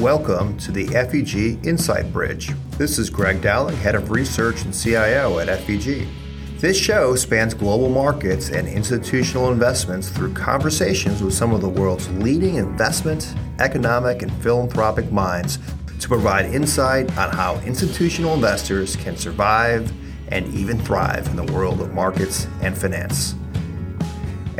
welcome to the FEG Insight Bridge. This is Greg Dowling, Head of Research and CIO at FEG. This show spans global markets and institutional investments through conversations with some of the world's leading investment, economic, and philanthropic minds to provide insight on how institutional investors can survive and even thrive in the world of markets and finance.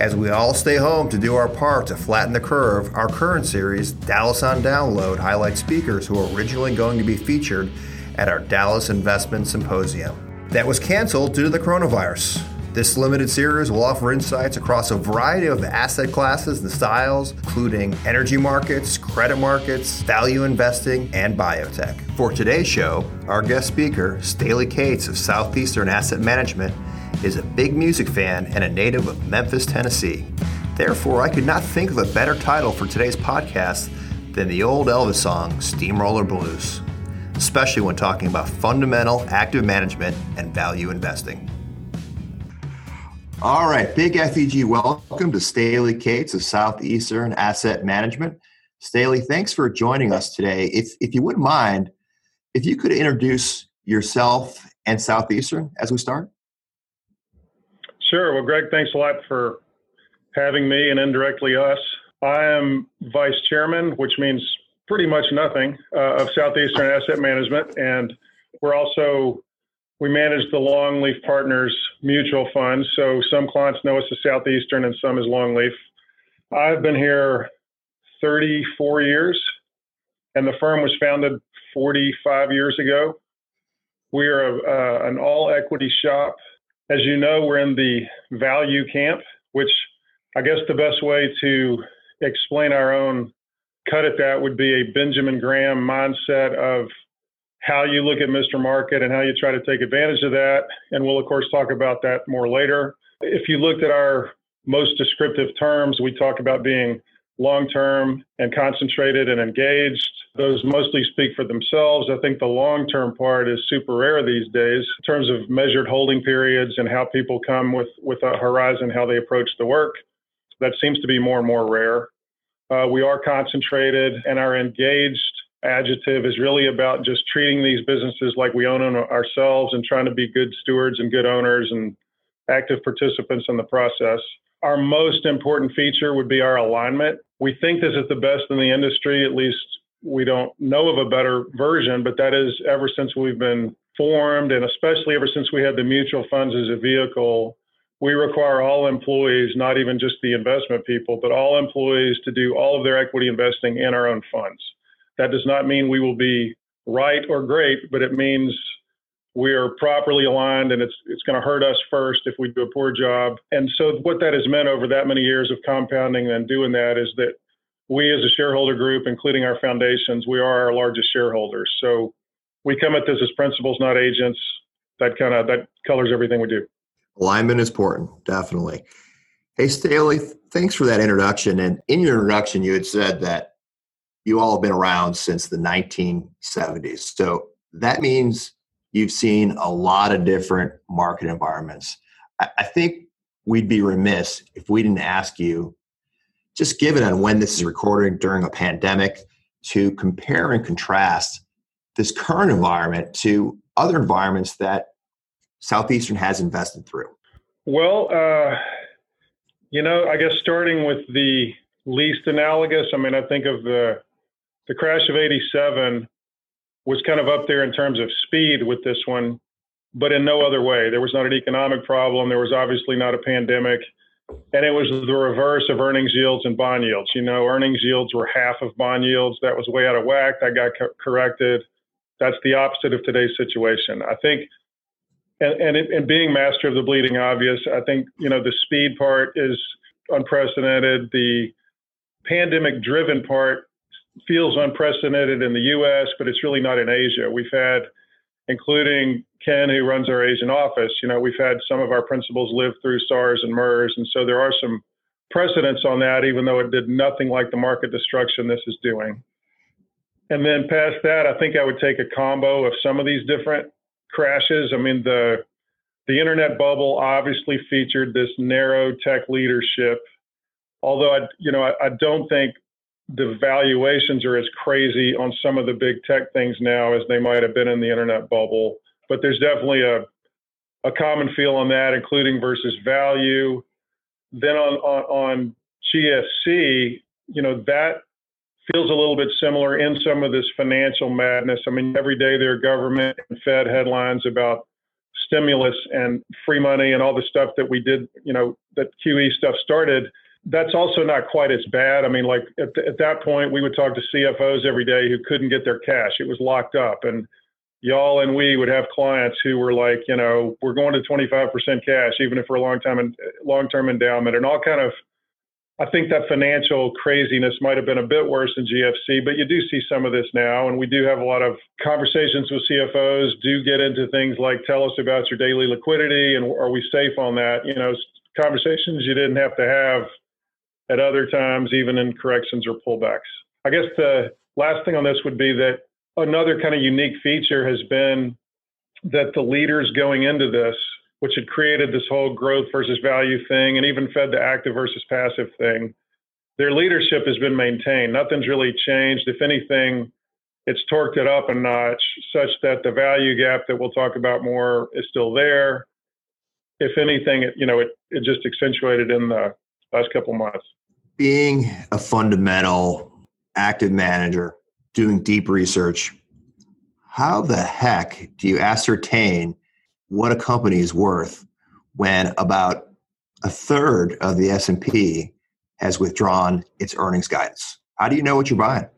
As we all stay home to do our part to flatten the curve, our current series, Dallas on Download, highlights speakers who are originally going to be featured at our Dallas Investment Symposium. That was canceled due to the coronavirus. This limited series will offer insights across a variety of asset classes and styles, including energy markets, credit markets, value investing, and biotech. For today's show, our guest speaker, Staley Cates of Southeastern Asset Management, is a big music fan and a native of Memphis, Tennessee. Therefore, I could not think of a better title for today's podcast than the old Elvis song, Steamroller Blues, especially when talking about fundamental active management and value investing. All right, big FEG welcome to Staley Cates of Southeastern Asset Management. Staley, thanks for joining us today. If, if you wouldn't mind, if you could introduce yourself and Southeastern as we start. Sure. Well, Greg, thanks a lot for having me and indirectly us. I am vice chairman, which means pretty much nothing, uh, of Southeastern Asset Management. And we're also, we manage the Longleaf Partners Mutual Fund. So some clients know us as Southeastern and some as Longleaf. I've been here 34 years, and the firm was founded 45 years ago. We are a, uh, an all equity shop as you know, we're in the value camp, which I guess the best way to explain our own cut at that would be a Benjamin Graham mindset of how you look at Mr. Market and how you try to take advantage of that. And we'll, of course, talk about that more later. If you looked at our most descriptive terms, we talk about being long term and concentrated and engaged. Those mostly speak for themselves. I think the long term part is super rare these days in terms of measured holding periods and how people come with, with a horizon, how they approach the work. That seems to be more and more rare. Uh, we are concentrated, and our engaged adjective is really about just treating these businesses like we own them ourselves and trying to be good stewards and good owners and active participants in the process. Our most important feature would be our alignment. We think this is the best in the industry, at least we don't know of a better version, but that is ever since we've been formed and especially ever since we had the mutual funds as a vehicle, we require all employees, not even just the investment people, but all employees to do all of their equity investing in our own funds. That does not mean we will be right or great, but it means we are properly aligned and it's it's going to hurt us first if we do a poor job. And so what that has meant over that many years of compounding and doing that is that we as a shareholder group, including our foundations, we are our largest shareholders. So we come at this as principals, not agents. That kind of that colors everything we do. Alignment is important, definitely. Hey Staley, thanks for that introduction. And in your introduction, you had said that you all have been around since the 1970s. So that means you've seen a lot of different market environments. I think we'd be remiss if we didn't ask you just given on when this is recorded during a pandemic, to compare and contrast this current environment to other environments that Southeastern has invested through? Well, uh, you know, I guess starting with the least analogous, I mean, I think of the the crash of '87 was kind of up there in terms of speed with this one, but in no other way. There was not an economic problem. There was obviously not a pandemic and it was the reverse of earnings yields and bond yields. You know, earnings yields were half of bond yields. That was way out of whack. That got co- corrected. That's the opposite of today's situation. I think, and, and, it, and being master of the bleeding obvious, I think, you know, the speed part is unprecedented. The pandemic driven part feels unprecedented in the US, but it's really not in Asia. We've had, including Ken, who runs our Asian office, you know, we've had some of our principals live through SARS and MERS, and so there are some precedents on that, even though it did nothing like the market destruction this is doing. And then past that, I think I would take a combo of some of these different crashes. I mean, the the internet bubble obviously featured this narrow tech leadership, although I, you know, I, I don't think the valuations are as crazy on some of the big tech things now as they might have been in the internet bubble. But there's definitely a a common feel on that, including versus value. Then on on, on GFC, you know that feels a little bit similar in some of this financial madness. I mean, every day there are government and Fed headlines about stimulus and free money and all the stuff that we did, you know, that QE stuff started that's also not quite as bad. I mean, like at, at that point, we would talk to CFOs every day who couldn't get their cash; it was locked up, and y'all and we would have clients who were like, you know, we're going to 25% cash, even if we're a long time and long term endowment, and all kind of. I think that financial craziness might have been a bit worse in GFC, but you do see some of this now, and we do have a lot of conversations with CFOs. Do get into things like tell us about your daily liquidity and are we safe on that? You know, conversations you didn't have to have at other times, even in corrections or pullbacks. I guess the last thing on this would be that another kind of unique feature has been that the leaders going into this, which had created this whole growth versus value thing and even fed the active versus passive thing, their leadership has been maintained. Nothing's really changed. If anything, it's torqued it up a notch such that the value gap that we'll talk about more is still there. If anything, it, you know, it, it just accentuated in the last couple months being a fundamental active manager, doing deep research, how the heck do you ascertain what a company is worth when about a third of the S&P has withdrawn its earnings guidance? How do you know what you're buying?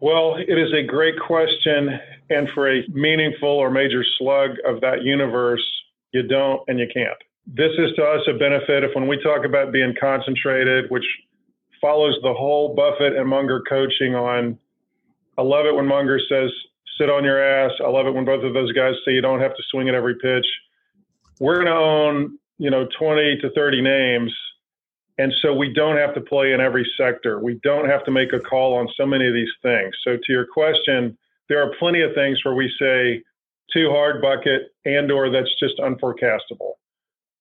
Well, it is a great question. And for a meaningful or major slug of that universe, you don't and you can't this is to us a benefit if when we talk about being concentrated, which follows the whole Buffett and Munger coaching on. I love it when Munger says, sit on your ass. I love it when both of those guys say you don't have to swing at every pitch. We're going to own, you know, 20 to 30 names. And so we don't have to play in every sector. We don't have to make a call on so many of these things. So to your question, there are plenty of things where we say too hard bucket and or that's just unforecastable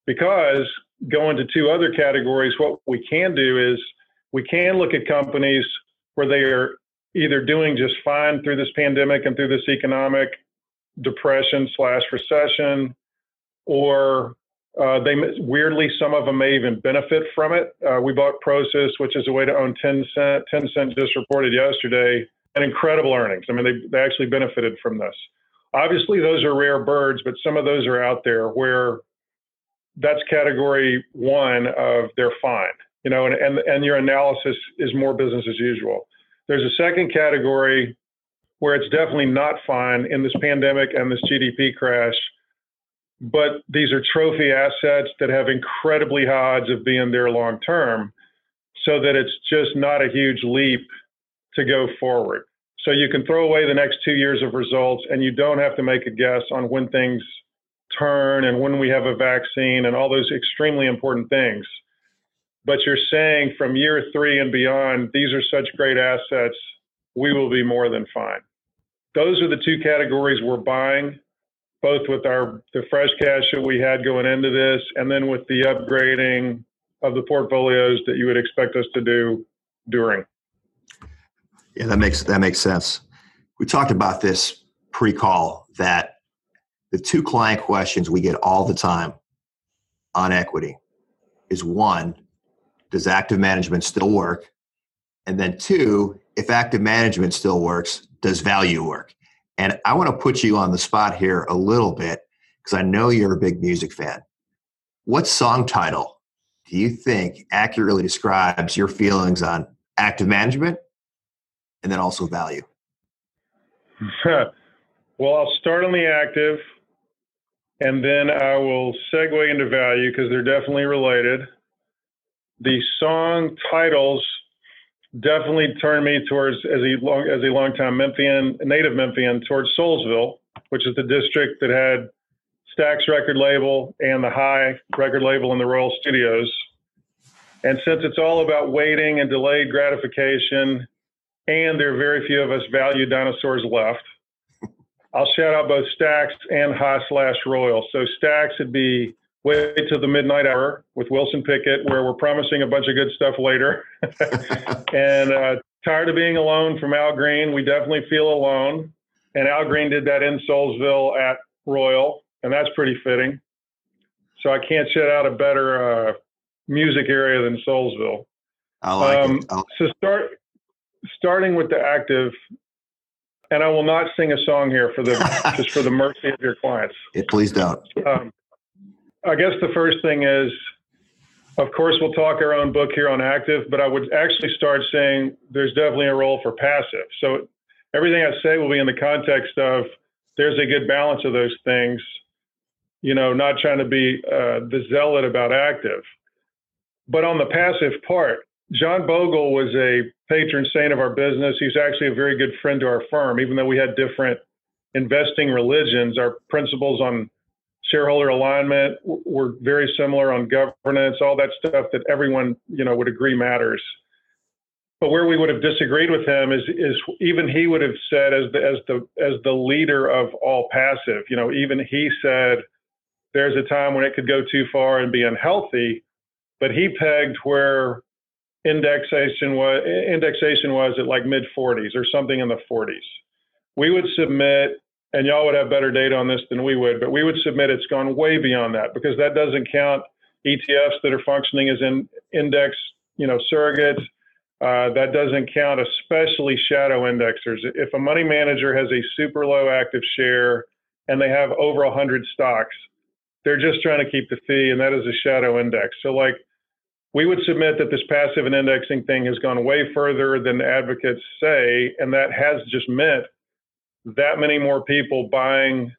because going to two other categories, what we can do is we can look at companies where they are either doing just fine through this pandemic and through this economic depression slash recession, or uh, they weirdly some of them may even benefit from it. Uh, we bought Prosus, which is a way to own 10 cent. Tencent just reported yesterday, and incredible earnings. I mean, they they actually benefited from this. Obviously, those are rare birds, but some of those are out there where that's category one of they're fine, you know, and, and, and your analysis is more business as usual. There's a second category where it's definitely not fine in this pandemic and this GDP crash, but these are trophy assets that have incredibly high odds of being there long term, so that it's just not a huge leap to go forward. So you can throw away the next two years of results and you don't have to make a guess on when things turn and when we have a vaccine and all those extremely important things. But you're saying from year three and beyond, these are such great assets, we will be more than fine. Those are the two categories we're buying, both with our the fresh cash that we had going into this, and then with the upgrading of the portfolios that you would expect us to do during. Yeah, that makes that makes sense. We talked about this pre-call that the two client questions we get all the time on equity is one, does active management still work? And then two, if active management still works, does value work? And I want to put you on the spot here a little bit because I know you're a big music fan. What song title do you think accurately describes your feelings on active management and then also value? well, I'll start on the active and then I will segue into value because they're definitely related. The song titles definitely turned me towards as a long as a longtime Memphian, native Memphian, towards Soulsville, which is the district that had Stax record label and the Hi record label in the Royal Studios. And since it's all about waiting and delayed gratification, and there are very few of us value dinosaurs left, I'll shout out both Stax and Hi slash Royal. So Stax would be Wait to the midnight hour with Wilson Pickett, where we're promising a bunch of good stuff later. and uh, tired of being alone from Al Green. We definitely feel alone. And Al Green did that in Soulsville at Royal, and that's pretty fitting. So I can't shut out a better uh, music area than Soulsville. I like um, it. I like so start starting with the active, and I will not sing a song here for the just for the mercy of your clients. Yeah, please don't. Um, I guess the first thing is, of course, we'll talk our own book here on active, but I would actually start saying there's definitely a role for passive. So everything I say will be in the context of there's a good balance of those things. You know, not trying to be uh, the zealot about active. But on the passive part, John Bogle was a patron saint of our business. He's actually a very good friend to our firm, even though we had different investing religions. Our principles on shareholder alignment were very similar on governance, all that stuff that everyone you know would agree matters. But where we would have disagreed with him is is even he would have said as the as the as the leader of all passive, you know, even he said there's a time when it could go too far and be unhealthy, but he pegged where indexation was indexation was at like mid 40s or something in the 40s. We would submit, and y'all would have better data on this than we would, but we would submit it's gone way beyond that because that doesn't count ETFs that are functioning as in index, you know, surrogates. Uh, that doesn't count, especially shadow indexers. If a money manager has a super low active share and they have over 100 stocks, they're just trying to keep the fee, and that is a shadow index. So, like, we would submit that this passive and indexing thing has gone way further than the advocates say, and that has just meant that many more people buying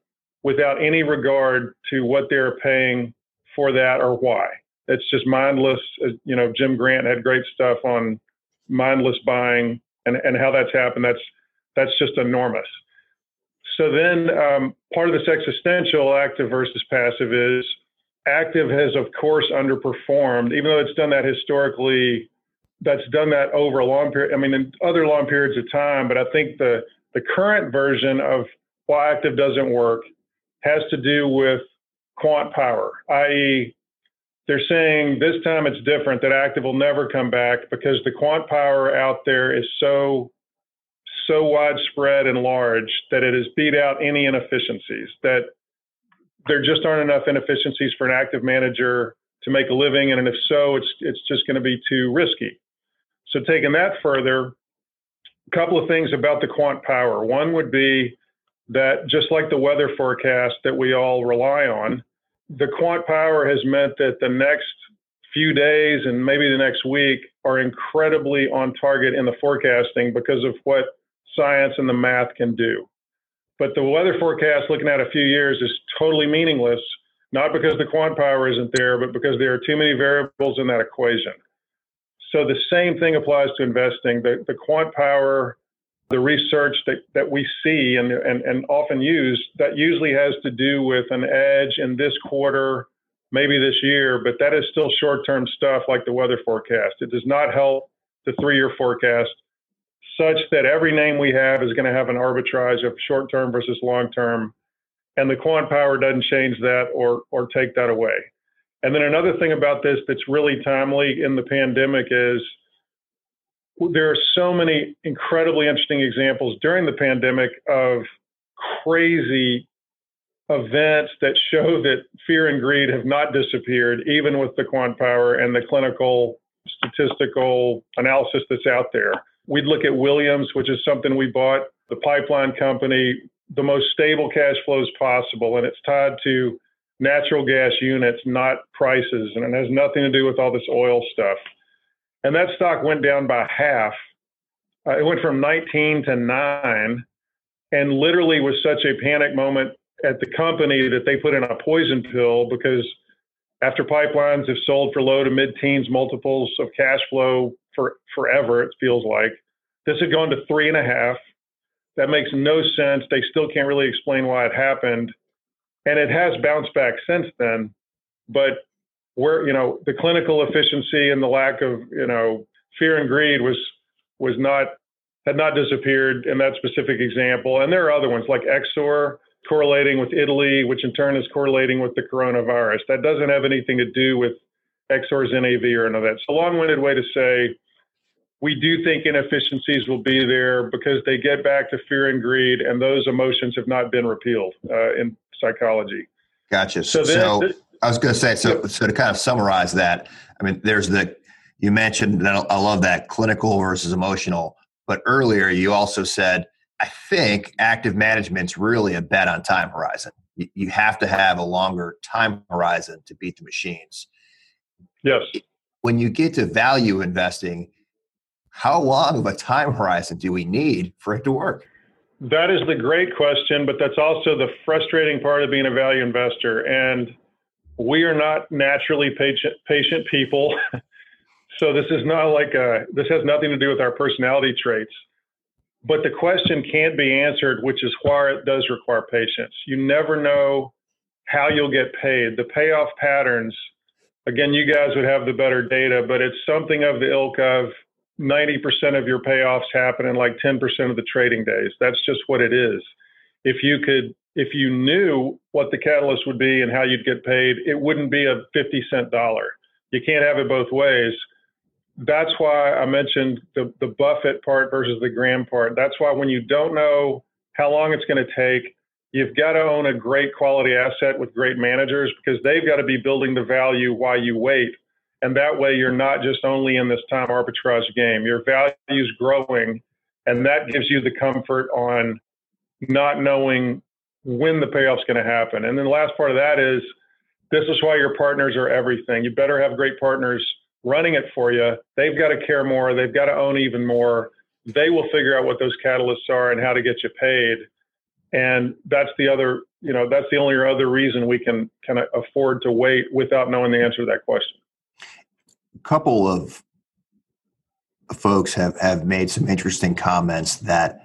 without any regard to what they're paying for that or why. It's just mindless. Uh, you know, Jim Grant had great stuff on mindless buying and, and how that's happened. That's that's just enormous. So then um, part of this existential active versus passive is active has, of course, underperformed, even though it's done that historically. That's done that over a long period. I mean, in other long periods of time. But I think the the current version of why active doesn't work has to do with quant power, i.e., they're saying this time it's different. That active will never come back because the quant power out there is so so widespread and large that it has beat out any inefficiencies. That there just aren't enough inefficiencies for an active manager to make a living, and if so, it's it's just going to be too risky. So taking that further, a couple of things about the quant power. One would be that just like the weather forecast that we all rely on, the quant power has meant that the next few days and maybe the next week are incredibly on target in the forecasting because of what science and the math can do. But the weather forecast looking at a few years is totally meaningless, not because the quant power isn't there, but because there are too many variables in that equation. So the same thing applies to investing. The, the quant power, the research that, that we see and, and, and often use, that usually has to do with an edge in this quarter, maybe this year, but that is still short term stuff like the weather forecast. It does not help the three year forecast such that every name we have is going to have an arbitrage of short term versus long term. And the quant power doesn't change that or, or take that away. And then another thing about this that's really timely in the pandemic is there are so many incredibly interesting examples during the pandemic of crazy events that show that fear and greed have not disappeared, even with the quant power and the clinical statistical analysis that's out there. We'd look at Williams, which is something we bought, the pipeline company, the most stable cash flows possible. And it's tied to natural gas units, not prices. And it has nothing to do with all this oil stuff. And that stock went down by half. Uh, it went from 19 to 9 and literally was such a panic moment at the company that they put in a poison pill because after pipelines have sold for low to mid teens multiples of cash flow for forever, it feels like. This had gone to three and a half. That makes no sense. They still can't really explain why it happened. And it has bounced back since then. But where, you know, the clinical efficiency and the lack of, you know, fear and greed was was not had not disappeared in that specific example. And there are other ones like Exor correlating with Italy, which in turn is correlating with the coronavirus. That doesn't have anything to do with Exor's NAV or any of that. A long-winded way to say we do think inefficiencies will be there because they get back to fear and greed, and those emotions have not been repealed uh, in psychology. Gotcha. So, then, so this, I was going to say, so so to kind of summarize that, I mean, there's the you mentioned, I love that clinical versus emotional, but earlier you also said, I think active management's really a bet on time horizon. You, you have to have a longer time horizon to beat the machines. Yes. When you get to value investing, how long of a time horizon do we need for it to work? That is the great question, but that's also the frustrating part of being a value investor. And we are not naturally patient, patient people. so this is not like a, this has nothing to do with our personality traits. But the question can't be answered, which is why it does require patience. You never know how you'll get paid. The payoff patterns, again, you guys would have the better data, but it's something of the ilk of 90% of your payoffs happen in like 10% of the trading days. That's just what it is. If you could, if you knew what the catalyst would be and how you'd get paid, it wouldn't be a 50 cent dollar. You can't have it both ways. That's why I mentioned the, the Buffett part versus the Graham part. That's why when you don't know how long it's going to take, you've got to own a great quality asset with great managers because they've got to be building the value while you wait and that way, you're not just only in this time arbitrage game. Your value is growing, and that gives you the comfort on not knowing when the payoff's going to happen. And then the last part of that is this is why your partners are everything. You better have great partners running it for you. They've got to care more, they've got to own even more. They will figure out what those catalysts are and how to get you paid. And that's the other, you know, that's the only other reason we can kind of afford to wait without knowing the answer to that question couple of folks have, have made some interesting comments that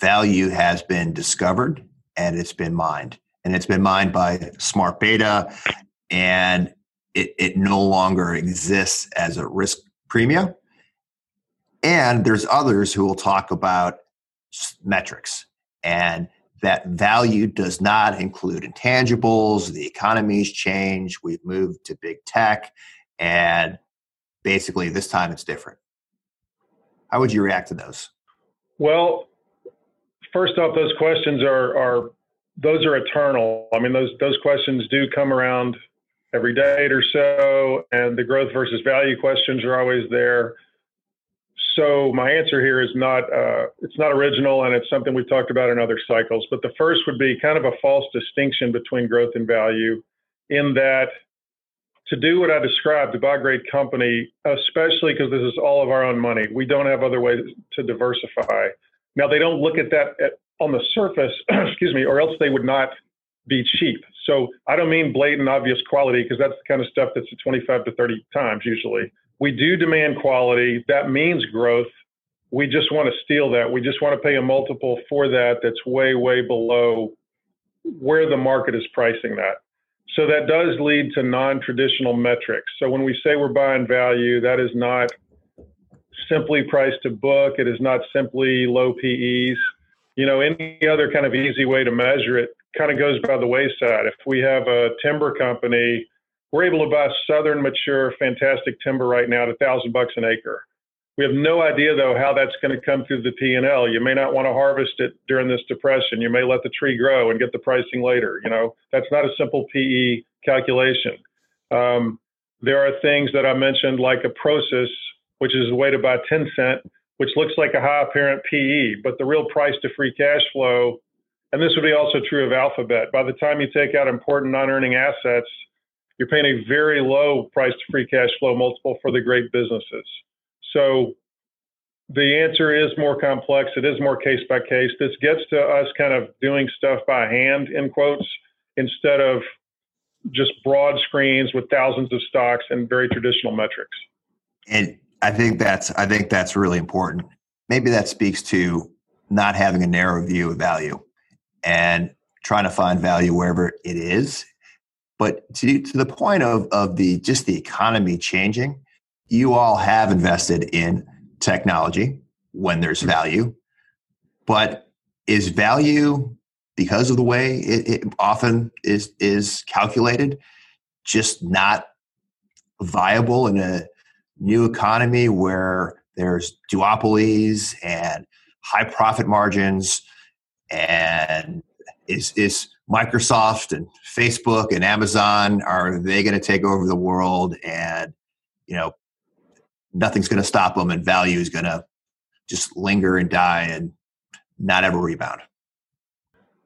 value has been discovered and it's been mined. And it's been mined by smart beta and it, it no longer exists as a risk premium. And there's others who will talk about metrics and that value does not include intangibles. The economy's changed. We've moved to big tech and basically this time it's different. How would you react to those? Well, first off, those questions are are those are eternal. I mean, those those questions do come around every day or so, and the growth versus value questions are always there. So my answer here is not uh, it's not original, and it's something we've talked about in other cycles. But the first would be kind of a false distinction between growth and value, in that to do what I described, to buy a great company, especially because this is all of our own money. We don't have other ways to diversify. Now, they don't look at that at, on the surface, excuse me, or else they would not be cheap. So I don't mean blatant, obvious quality because that's the kind of stuff that's 25 to 30 times usually. We do demand quality. That means growth. We just want to steal that. We just want to pay a multiple for that that's way, way below where the market is pricing that. So that does lead to non-traditional metrics. So when we say we're buying value, that is not simply price to book. It is not simply low PEs. You know, any other kind of easy way to measure it kind of goes by the wayside. If we have a timber company, we're able to buy southern mature, fantastic timber right now at a thousand bucks an acre. We have no idea though how that's going to come through the P&L. You may not want to harvest it during this depression. You may let the tree grow and get the pricing later. You know, that's not a simple PE calculation. Um, there are things that I mentioned like a Prosus, which is weighted by Tencent, which looks like a high apparent PE, but the real price to free cash flow, and this would be also true of Alphabet. By the time you take out important non-earning assets, you're paying a very low price to free cash flow multiple for the great businesses. So the answer is more complex. It is more case by case. This gets to us kind of doing stuff by hand, in quotes, instead of just broad screens with thousands of stocks and very traditional metrics. And I think that's I think that's really important. Maybe that speaks to not having a narrow view of value and trying to find value wherever it is. But to, to the point of, of the just the economy changing, you all have invested in technology when there's value, but is value because of the way it, it often is is calculated, just not viable in a new economy where there's duopolies and high profit margins and is is Microsoft and Facebook and Amazon are they going to take over the world? And you know nothing's going to stop them and value is going to just linger and die and not ever rebound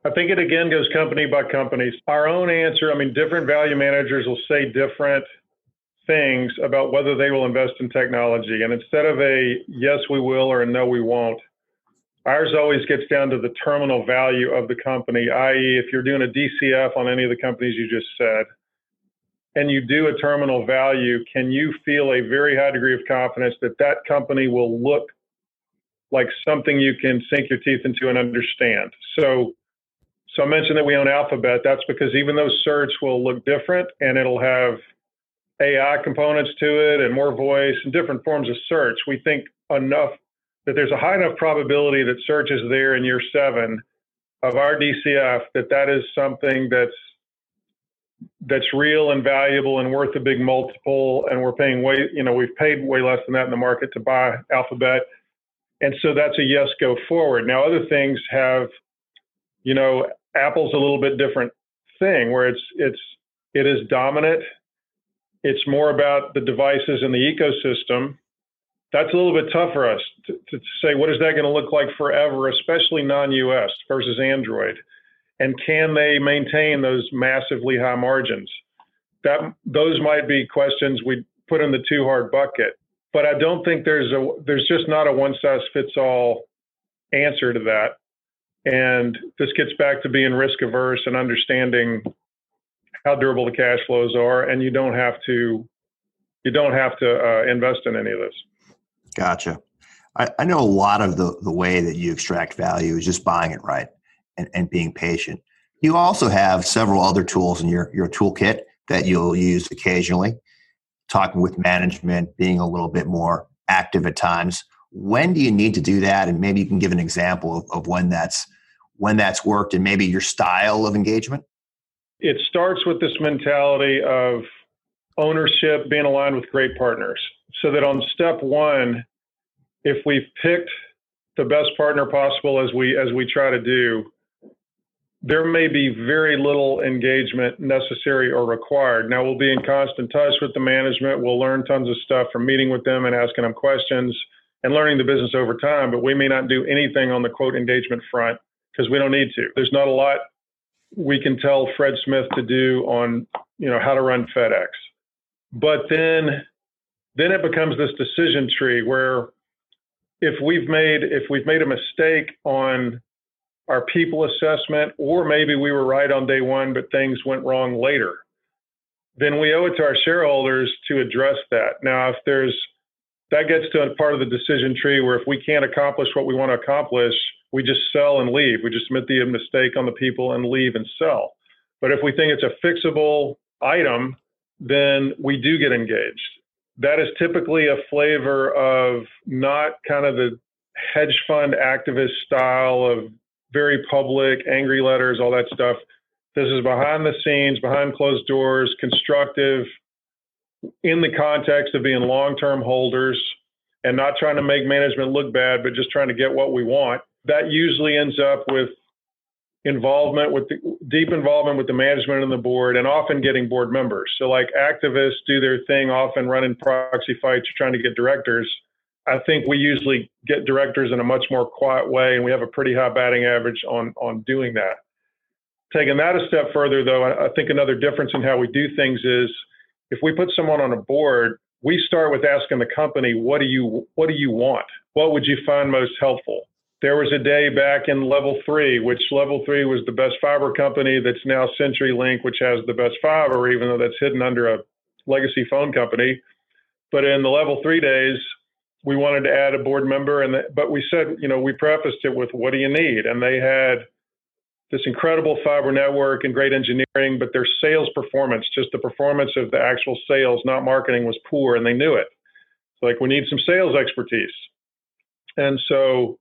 I think it again goes company by company. Our own answer, I mean, different value managers will say different things about whether they will invest in technology. And instead of a yes, we will or a no, we won't, ours always gets down to the terminal value of the company, i.e., if you're doing a DCF on any of the companies you just said, and you do a terminal value, can you feel a very high degree of confidence that that company will look like something you can sink your teeth into and understand? So, so I mentioned that we own Alphabet. That's because even though search will look different and it'll have AI components to it and more voice and different forms of search, we think enough that there's a high enough probability that search is there in year seven of our DCF that that is something that's that's real and valuable and worth a big multiple and we're paying way you know we've paid way less than that in the market to buy alphabet. And so that's a yes go forward. Now other things have you know apple's a little bit different thing where it's it's it is dominant. It's more about the devices and the ecosystem. That's a little bit tough for us to, to say what is that going to look like forever, especially non-US versus Android, and can they maintain those massively high margins? That those might be questions we put in the too hard bucket. But I don't think there's a there's just not a one size fits all answer to that. And this gets back to being risk averse and understanding how durable the cash flows are, and you don't have to you don't have to uh, invest in any of this. Gotcha. I, I, know a lot of the, the way that you extract value is just buying it right and, and being patient. You also have several other tools in your, your toolkit that you'll use occasionally, talking with management, being a little bit more active at times. When do you need to do that? And maybe you can give an example of, of when that's when that's worked and maybe your style of engagement it starts with this mentality of ownership being aligned with great partners so that on step one if we've picked the best partner possible as we as we try to do there may be very little engagement necessary or required. Now we'll be in constant touch with the management. We'll learn tons of stuff from meeting with them and asking them questions and learning the business over time but we may not do anything on the quote engagement front because we don't need to. There's not a lot we can tell Fred Smith to do on you know how to run FedEx. But then then it becomes this decision tree where if we've made if we've made a mistake on our people assessment or maybe we were right on day one but things went wrong later then we owe it to our shareholders to address that now if there's that gets to a part of the decision tree where if we can't accomplish what we want to accomplish we just sell and leave. We just admit the mistake on the people and leave and sell. But if we think it's a fixable item, then we do get engaged. That is typically a flavor of not kind of the hedge fund activist style of very public, angry letters, all that stuff. This is behind the scenes, behind closed doors, constructive, in the context of being long term holders and not trying to make management look bad, but just trying to get what we want. That usually ends up with involvement with the, deep involvement with the management and the board and often getting board members. So like activists do their thing often running proxy fights trying to get directors i think we usually get directors in a much more quiet way and we have a pretty high batting average on on doing that. Taking that a step further though i, I think another difference in how we do things is if we put someone on a board we start with asking the company what do you what do you want? What would you find most helpful? There was a day back in level three, which level three was the best fiber company that's now CenturyLink, which has the best fiber, even though that's hidden under a legacy phone company. But in the level three days, we wanted to add a board member, and the, but we said, you know, we prefaced it with, "What do you need?" And they had this incredible fiber network and great engineering, but their sales performance, just the performance of the actual sales, not marketing, was poor, and they knew it. So like, we need some sales expertise. And so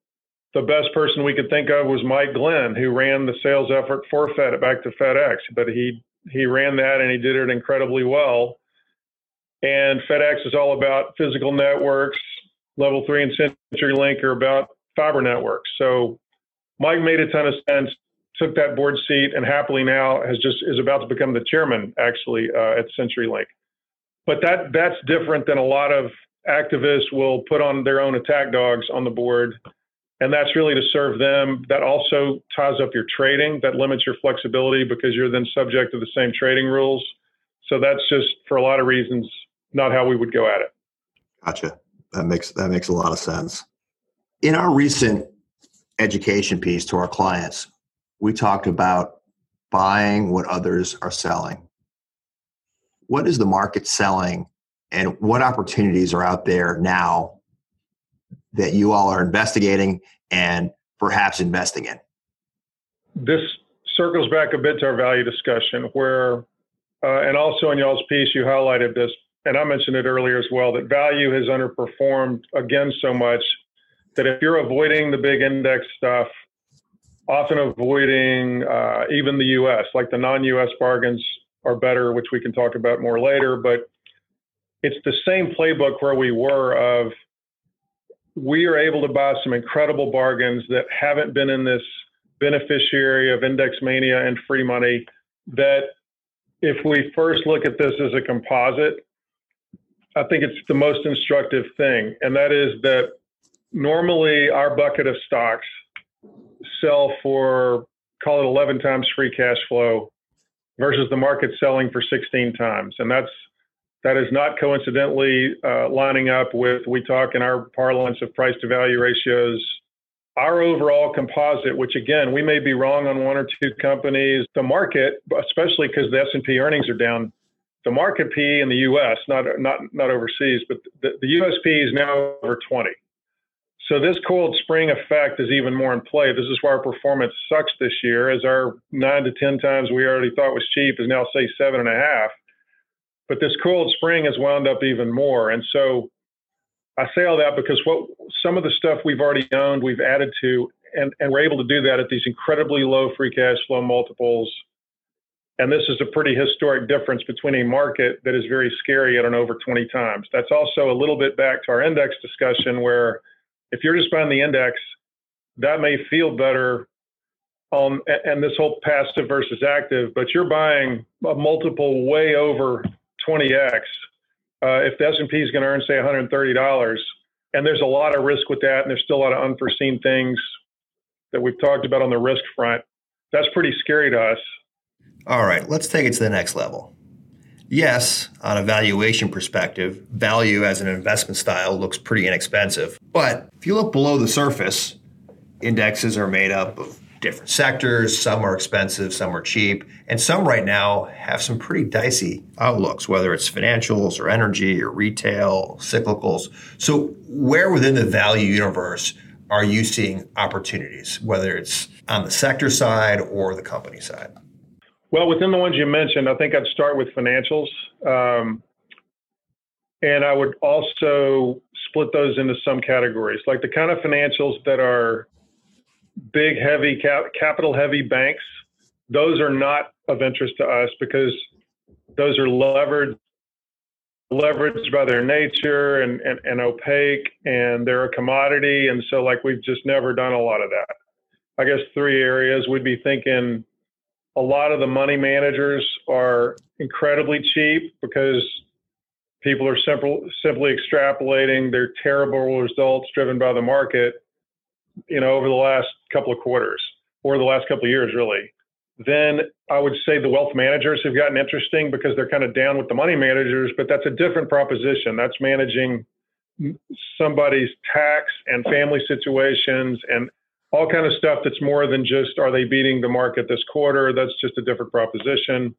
the best person we could think of was Mike Glenn, who ran the sales effort for Fed back to FedEx. But he he ran that and he did it incredibly well. And FedEx is all about physical networks. Level three and CenturyLink are about fiber networks. So Mike made a ton of sense. Took that board seat and happily now has just is about to become the chairman actually uh, at CenturyLink. But that that's different than a lot of activists will put on their own attack dogs on the board and that's really to serve them. That also ties up your trading, that limits your flexibility because you're then subject to the same trading rules. So that's just for a lot of reasons not how we would go at it. Gotcha. That makes that makes a lot of sense. In our recent education piece to our clients, we talked about buying what others are selling. What is the market selling and what opportunities are out there now that you all are investigating and perhaps investing in? This circles back a bit to our value discussion, where, uh, and also in y'all's piece, you highlighted this, and I mentioned it earlier as well, that value has underperformed again so much that if you're avoiding the big index stuff, often avoiding uh, even the US, like the non US bargains are better, which we can talk about more later, but it's the same playbook where we were of we are able to buy some incredible bargains that haven't been in this beneficiary of index mania and free money that if we first look at this as a composite i think it's the most instructive thing and that is that normally our bucket of stocks sell for call it 11 times free cash flow versus the market selling for 16 times and that's that is not coincidentally uh, lining up with, we talk in our parlance of price to value ratios. Our overall composite, which again, we may be wrong on one or two companies, the market, especially because the S&P earnings are down, the market P in the U.S., not not not overseas, but the, the U.S. P is now over 20. So this cold spring effect is even more in play. This is why our performance sucks this year, as our nine to 10 times we already thought was cheap is now say seven and a half. But this cold spring has wound up even more. And so I say all that because what some of the stuff we've already owned, we've added to, and, and we're able to do that at these incredibly low free cash flow multiples. And this is a pretty historic difference between a market that is very scary at an over 20 times. That's also a little bit back to our index discussion where if you're just buying the index, that may feel better um, and this whole passive versus active, but you're buying a multiple way over 20x, uh, if the S&P is going to earn say $130, and there's a lot of risk with that, and there's still a lot of unforeseen things that we've talked about on the risk front, that's pretty scary to us. All right, let's take it to the next level. Yes, on a valuation perspective, value as an investment style looks pretty inexpensive. But if you look below the surface, indexes are made up of different sectors. Some are expensive, some are cheap, and some right now have some pretty dicey outlooks, whether it's financials or energy or retail, cyclicals. So, where within the value universe are you seeing opportunities, whether it's on the sector side or the company side? Well, within the ones you mentioned, I think I'd start with financials. Um, and I would also split those into some categories, like the kind of financials that are big, heavy, cap- capital heavy banks, those are not of interest to us because those are levered leveraged by their nature and, and, and opaque and they're a commodity. And so like we've just never done a lot of that. I guess three areas we'd be thinking a lot of the money managers are incredibly cheap because people are simple, simply extrapolating their terrible results driven by the market you know, over the last couple of quarters or the last couple of years, really. Then I would say the wealth managers have gotten interesting because they're kind of down with the money managers, but that's a different proposition. That's managing somebody's tax and family situations and all kind of stuff that's more than just are they beating the market this quarter? That's just a different proposition.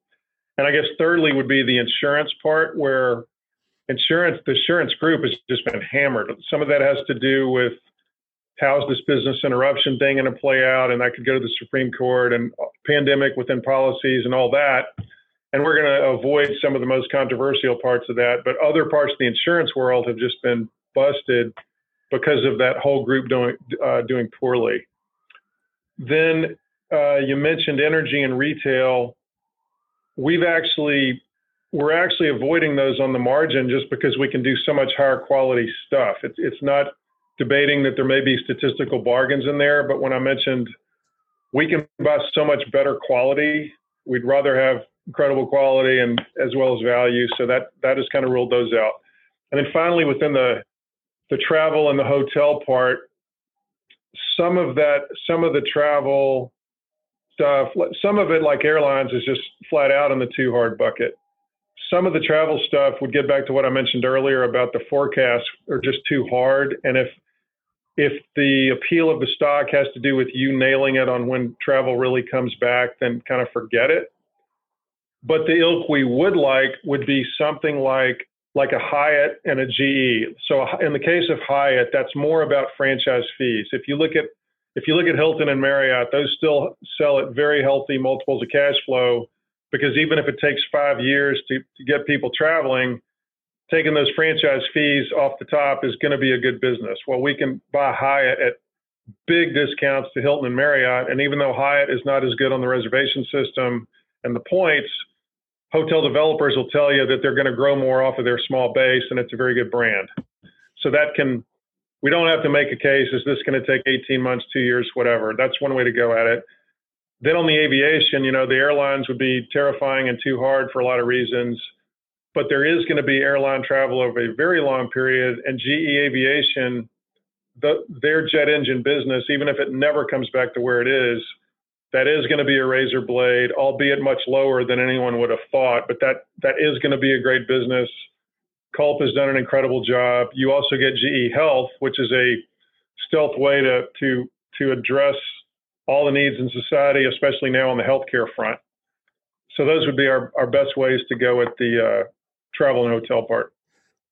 And I guess thirdly would be the insurance part where insurance, the insurance group has just been hammered. Some of that has to do with how's this business interruption thing going to play out? And that could go to the Supreme Court and pandemic within policies and all that. And we're going to avoid some of the most controversial parts of that. But other parts of the insurance world have just been busted because of that whole group doing uh, doing poorly. Then uh, you mentioned energy and retail. We've actually we're actually avoiding those on the margin just because we can do so much higher quality stuff. It's it's not debating that there may be statistical bargains in there, but when I mentioned we can buy so much better quality, we'd rather have incredible quality and as well as value. So that that has kind of ruled those out. And then finally, within the the travel and the hotel part, some of that, some of the travel stuff, some of it like airlines is just flat out in the too hard bucket. Some of the travel stuff would get back to what I mentioned earlier about the forecasts are just too hard. And if if the appeal of the stock has to do with you nailing it on when travel really comes back, then kind of forget it. But the ilk we would like would be something like like a Hyatt and a GE. So in the case of Hyatt, that's more about franchise fees. If you look at if you look at Hilton and Marriott, those still sell at very healthy multiples of cash flow because even if it takes five years to, to get people traveling, taking those franchise fees off the top is going to be a good business. Well, we can buy Hyatt at big discounts to Hilton and Marriott, and even though Hyatt is not as good on the reservation system and the points, hotel developers will tell you that they're going to grow more off of their small base, and it's a very good brand. So that can we don't have to make a case. Is this going to take 18 months, two years, whatever? That's one way to go at it. Then on the aviation, you know, the airlines would be terrifying and too hard for a lot of reasons, but there is going to be airline travel over a very long period. And GE Aviation, the, their jet engine business, even if it never comes back to where it is, that is going to be a razor blade, albeit much lower than anyone would have thought. But that that is going to be a great business. Culp has done an incredible job. You also get GE Health, which is a stealth way to to to address all the needs in society, especially now on the healthcare front. So those would be our, our best ways to go at the uh, travel and hotel part.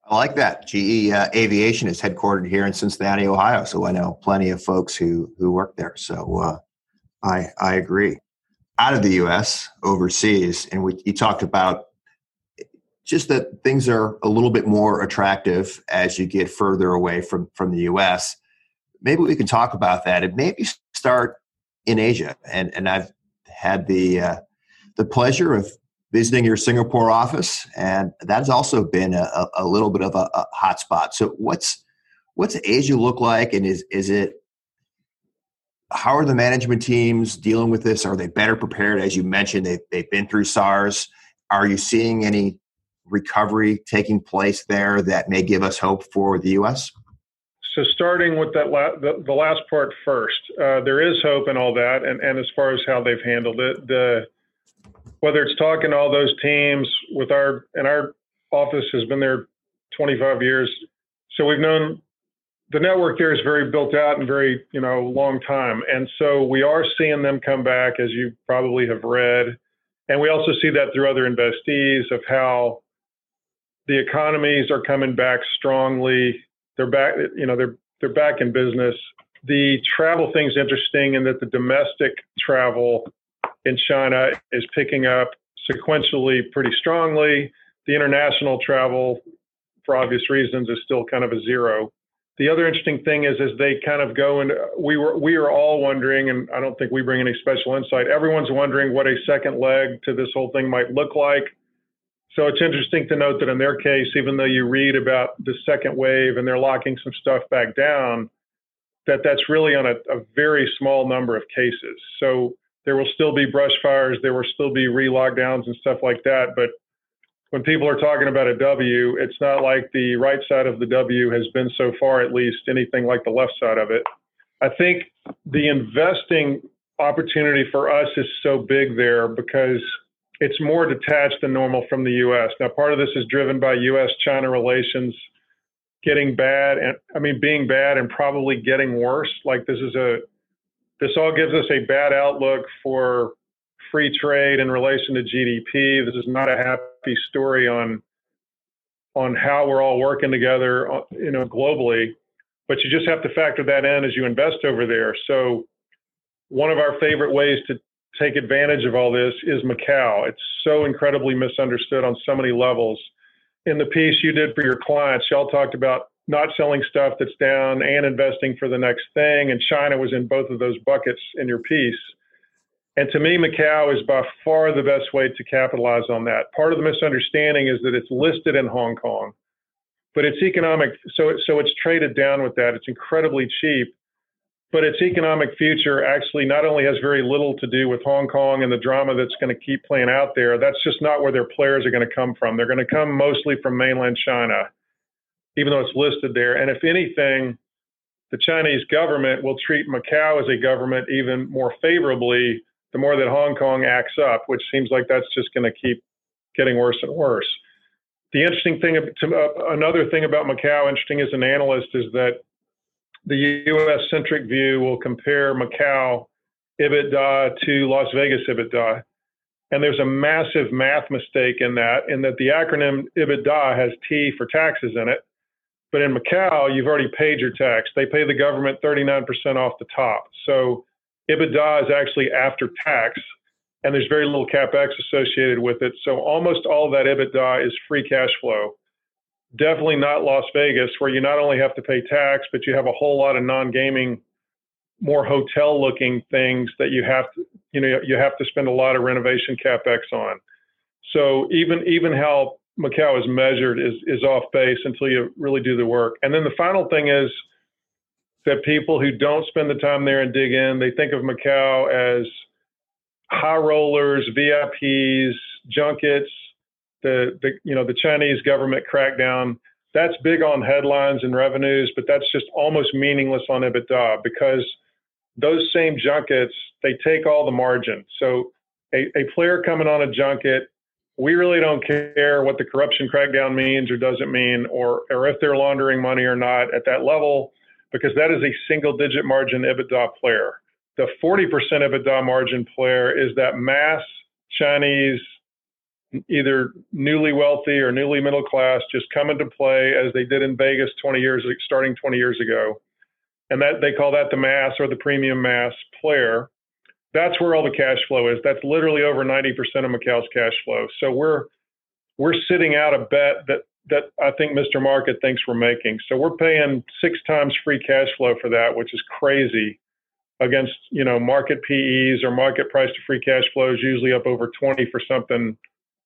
I like that. GE uh, Aviation is headquartered here in Cincinnati, Ohio, so I know plenty of folks who who work there. So uh, I I agree. Out of the U.S., overseas, and we, you talked about just that things are a little bit more attractive as you get further away from from the US. Maybe we can talk about that and maybe start in Asia. And and I've had the uh, the pleasure of visiting your Singapore office, and that's also been a, a little bit of a, a hotspot. So what's what's Asia look like, and is is it how are the management teams dealing with this? Are they better prepared? As you mentioned, they've, they've been through SARS. Are you seeing any recovery taking place there that may give us hope for the U.S.? So, starting with that la- the, the, last part first, uh, there is hope and all that, and, and as far as how they've handled it, the whether it's talking to all those teams with our and our office has been there 25 years, so we've known the network there is very built out and very you know long time, and so we are seeing them come back, as you probably have read, and we also see that through other investees of how the economies are coming back strongly. They're back, you know, they're they're back in business. The travel thing's interesting in that the domestic travel in China is picking up sequentially pretty strongly. The international travel, for obvious reasons, is still kind of a zero. The other interesting thing is, as they kind of go and we were we are all wondering, and I don't think we bring any special insight. Everyone's wondering what a second leg to this whole thing might look like. So it's interesting to note that in their case, even though you read about the second wave and they're locking some stuff back down, that that's really on a, a very small number of cases. So there will still be brush fires, there will still be re-lockdowns and stuff like that. But when people are talking about a W, it's not like the right side of the W has been so far, at least, anything like the left side of it. I think the investing opportunity for us is so big there because it's more detached than normal from the U.S. Now, part of this is driven by U.S.-China relations getting bad, and I mean being bad and probably getting worse. Like this is a this all gives us a bad outlook for free trade in relation to GDP. This is not a happy story on on how we're all working together, uh, you know, globally. But you just have to factor that in as you invest over there. So one of our favorite ways to take advantage of all this is Macau. It's so incredibly misunderstood on so many levels. In the piece you did for your clients, y'all talked about not selling stuff that's down and investing for the next thing. And China was in both of those buckets in your piece. And to me, Macau is by far the best way to capitalize on that. Part of the misunderstanding is that it's listed in Hong Kong, but it's economic. So, so it's traded down with that. It's incredibly cheap, but its economic future actually not only has very little to do with Hong Kong and the drama that's going to keep playing out there. That's just not where their players are going to come from. They're going to come mostly from mainland China, even though it's listed there. And if anything, the Chinese government will treat Macau as a government even more favorably the more that Hong Kong acts up, which seems like that's just going to keep getting worse and worse. The interesting thing, uh, another thing about Macau, interesting as an analyst, is that the U.S. centric view will compare Macau EBITDA to Las Vegas EBITDA. And there's a massive math mistake in that, in that the acronym EBITDA has T for taxes in it. But in Macau, you've already paid your tax. They pay the government 39% off the top. So EBITDA is actually after tax, and there's very little capex associated with it. So almost all that EBITDA is free cash flow. Definitely not Las Vegas, where you not only have to pay tax, but you have a whole lot of non-gaming, more hotel-looking things that you have to, you know, you have to spend a lot of renovation capex on. So even even how Macau is measured is is off base until you really do the work. And then the final thing is that people who don't spend the time there and dig in, they think of Macau as high rollers, VIPs, junkets, the, the you know the Chinese government crackdown. That's big on headlines and revenues, but that's just almost meaningless on EBITDA because those same junkets they take all the margin. So a, a player coming on a junket, we really don't care what the corruption crackdown means or doesn't mean, or or if they're laundering money or not at that level because that is a single digit margin EBITDA player. The 40% EBITDA margin player is that mass Chinese, either newly wealthy or newly middle class, just come into play as they did in Vegas 20 years, starting 20 years ago. And that they call that the mass or the premium mass player. That's where all the cash flow is. That's literally over 90% of Macau's cash flow. So we're we're sitting out a bet that that I think Mr. Market thinks we're making. So we're paying six times free cash flow for that, which is crazy against, you know, market PEs or market price to free cash flows, usually up over 20 for something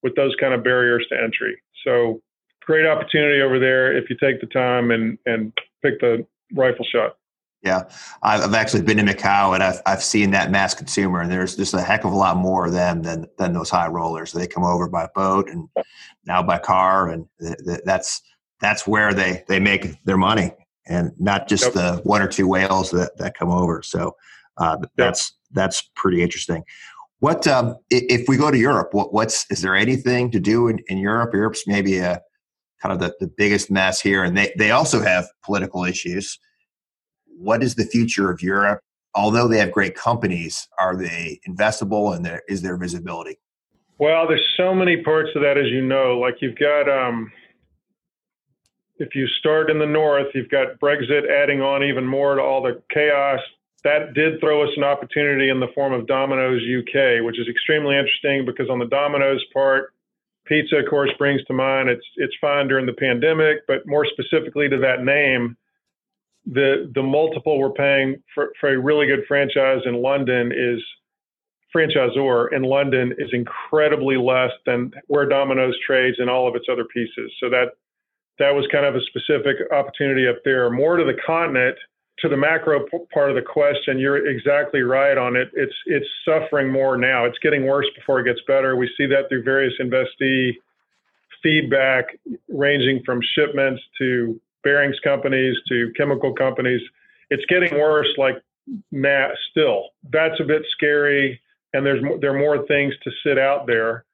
with those kind of barriers to entry. So great opportunity over there if you take the time and, and pick the rifle shot. Yeah, I've actually been to Macau and I've, I've seen that mass consumer, and there's just a heck of a lot more of them than than those high rollers. They come over by boat and now by car, and th- th- that's that's where they they make their money, and not just yep. the one or two whales that that come over. So uh, that's yep. that's pretty interesting. What um, if we go to Europe? What, what's is there anything to do in, in Europe? Europe's maybe a kind of the, the biggest mess here, and they they also have political issues what is the future of Europe? Although they have great companies, are they investable and there, is there visibility? Well, there's so many parts of that, as you know. Like you've got, um, if you start in the north, you've got Brexit adding on even more to all the chaos. That did throw us an opportunity in the form of Domino's UK, which is extremely interesting because on the Domino's part, pizza, of course, brings to mind it's it's fine during the pandemic, but more specifically to that name, the the multiple we're paying for, for a really good franchise in London is franchisor in London is incredibly less than where Domino's trades and all of its other pieces. So that that was kind of a specific opportunity up there. More to the continent, to the macro part of the question, you're exactly right on it. It's it's suffering more now. It's getting worse before it gets better. We see that through various investee feedback, ranging from shipments to bearings companies to chemical companies. It's getting worse, like now still. That's a bit scary, and there's there are more things to sit out there.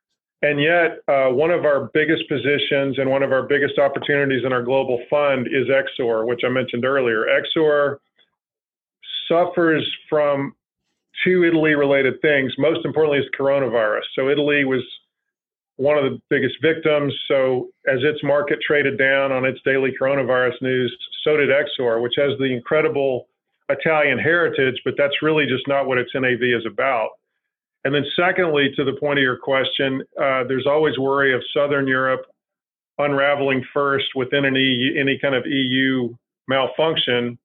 And yet, uh, one of our biggest positions and one of our biggest opportunities in our global fund is Exor, which I mentioned earlier. Exor suffers from two Italy related things. Most importantly, is coronavirus. So, Italy was one of the biggest victims. So as its market traded down on its daily coronavirus news, so did Exor, which has the incredible Italian heritage, but that's really just not what its NAV is about. And then secondly, to the point of your question, uh, there's always worry of Southern Europe unraveling first within an EU, any kind of EU malfunction.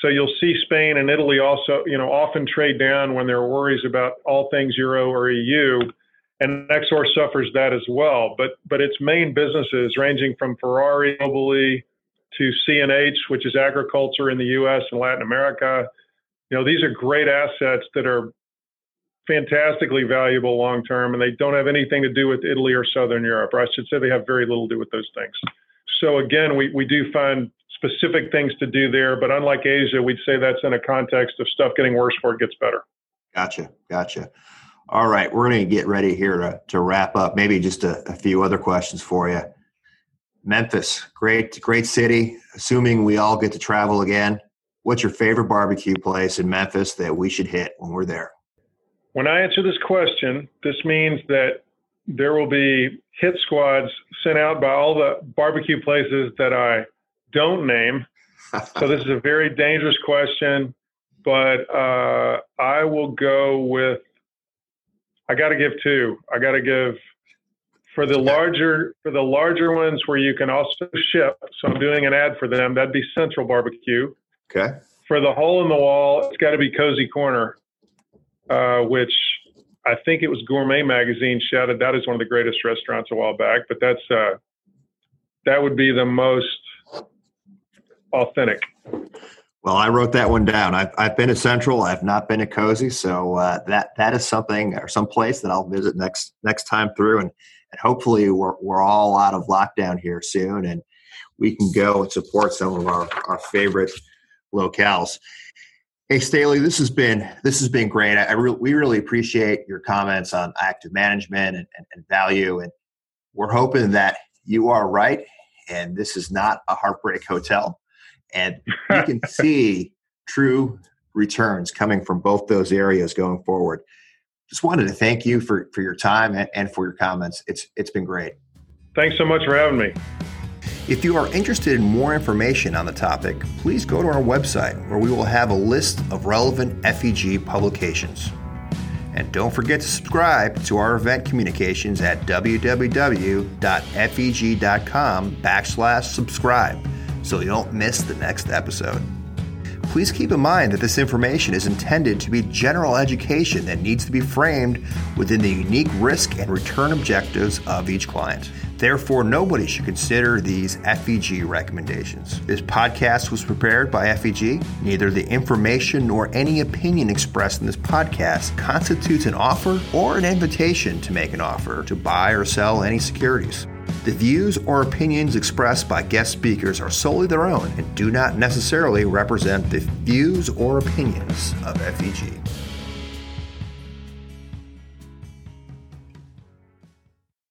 So you'll see Spain and Italy also, you know, often trade down when there are worries about all things euro or EU, and Exor suffers that as well. But but its main businesses, ranging from Ferrari globally to CNH, which is agriculture in the U.S. and Latin America, you know, these are great assets that are fantastically valuable long term, and they don't have anything to do with Italy or Southern Europe, or I should say they have very little to do with those things. So again, we, we do find specific things to do there, but unlike Asia, we'd say that's in a context of stuff getting worse before it gets better. Gotcha, gotcha. All right, we're going to get ready here to, to wrap up. Maybe just a, a few other questions for you. Memphis, great, great city. Assuming we all get to travel again, what's your favorite barbecue place in Memphis that we should hit when we're there? When I answer this question, this means that there will be hit squads sent out by all the barbecue places that I don't name. so this is a very dangerous question, but uh, I will go with. I got to give two. I got to give for the larger for the larger ones where you can also ship. So I'm doing an ad for them. That'd be Central Barbecue. Okay. For the hole in the wall, it's got to be Cozy Corner, uh, which I think it was Gourmet Magazine shouted that is one of the greatest restaurants a while back. But that's uh, that would be the most authentic. Well, I wrote that one down. I've, I've been to Central. I've not been to Cozy, so uh, that that is something or some place that I'll visit next next time through, and, and hopefully we're we're all out of lockdown here soon, and we can go and support some of our our favorite locales. Hey Staley, this has been this has been great. I, I re- we really appreciate your comments on active management and, and, and value, and we're hoping that you are right, and this is not a heartbreak hotel and you can see true returns coming from both those areas going forward. Just wanted to thank you for, for your time and, and for your comments. It's it's been great. Thanks so much for having me. If you are interested in more information on the topic, please go to our website where we will have a list of relevant FEG publications. And don't forget to subscribe to our event communications at www.feg.com backslash subscribe so you don't miss the next episode. Please keep in mind that this information is intended to be general education that needs to be framed within the unique risk and return objectives of each client. Therefore, nobody should consider these FEG recommendations. This podcast was prepared by FEG. Neither the information nor any opinion expressed in this podcast constitutes an offer or an invitation to make an offer to buy or sell any securities. The views or opinions expressed by guest speakers are solely their own and do not necessarily represent the views or opinions of FEG.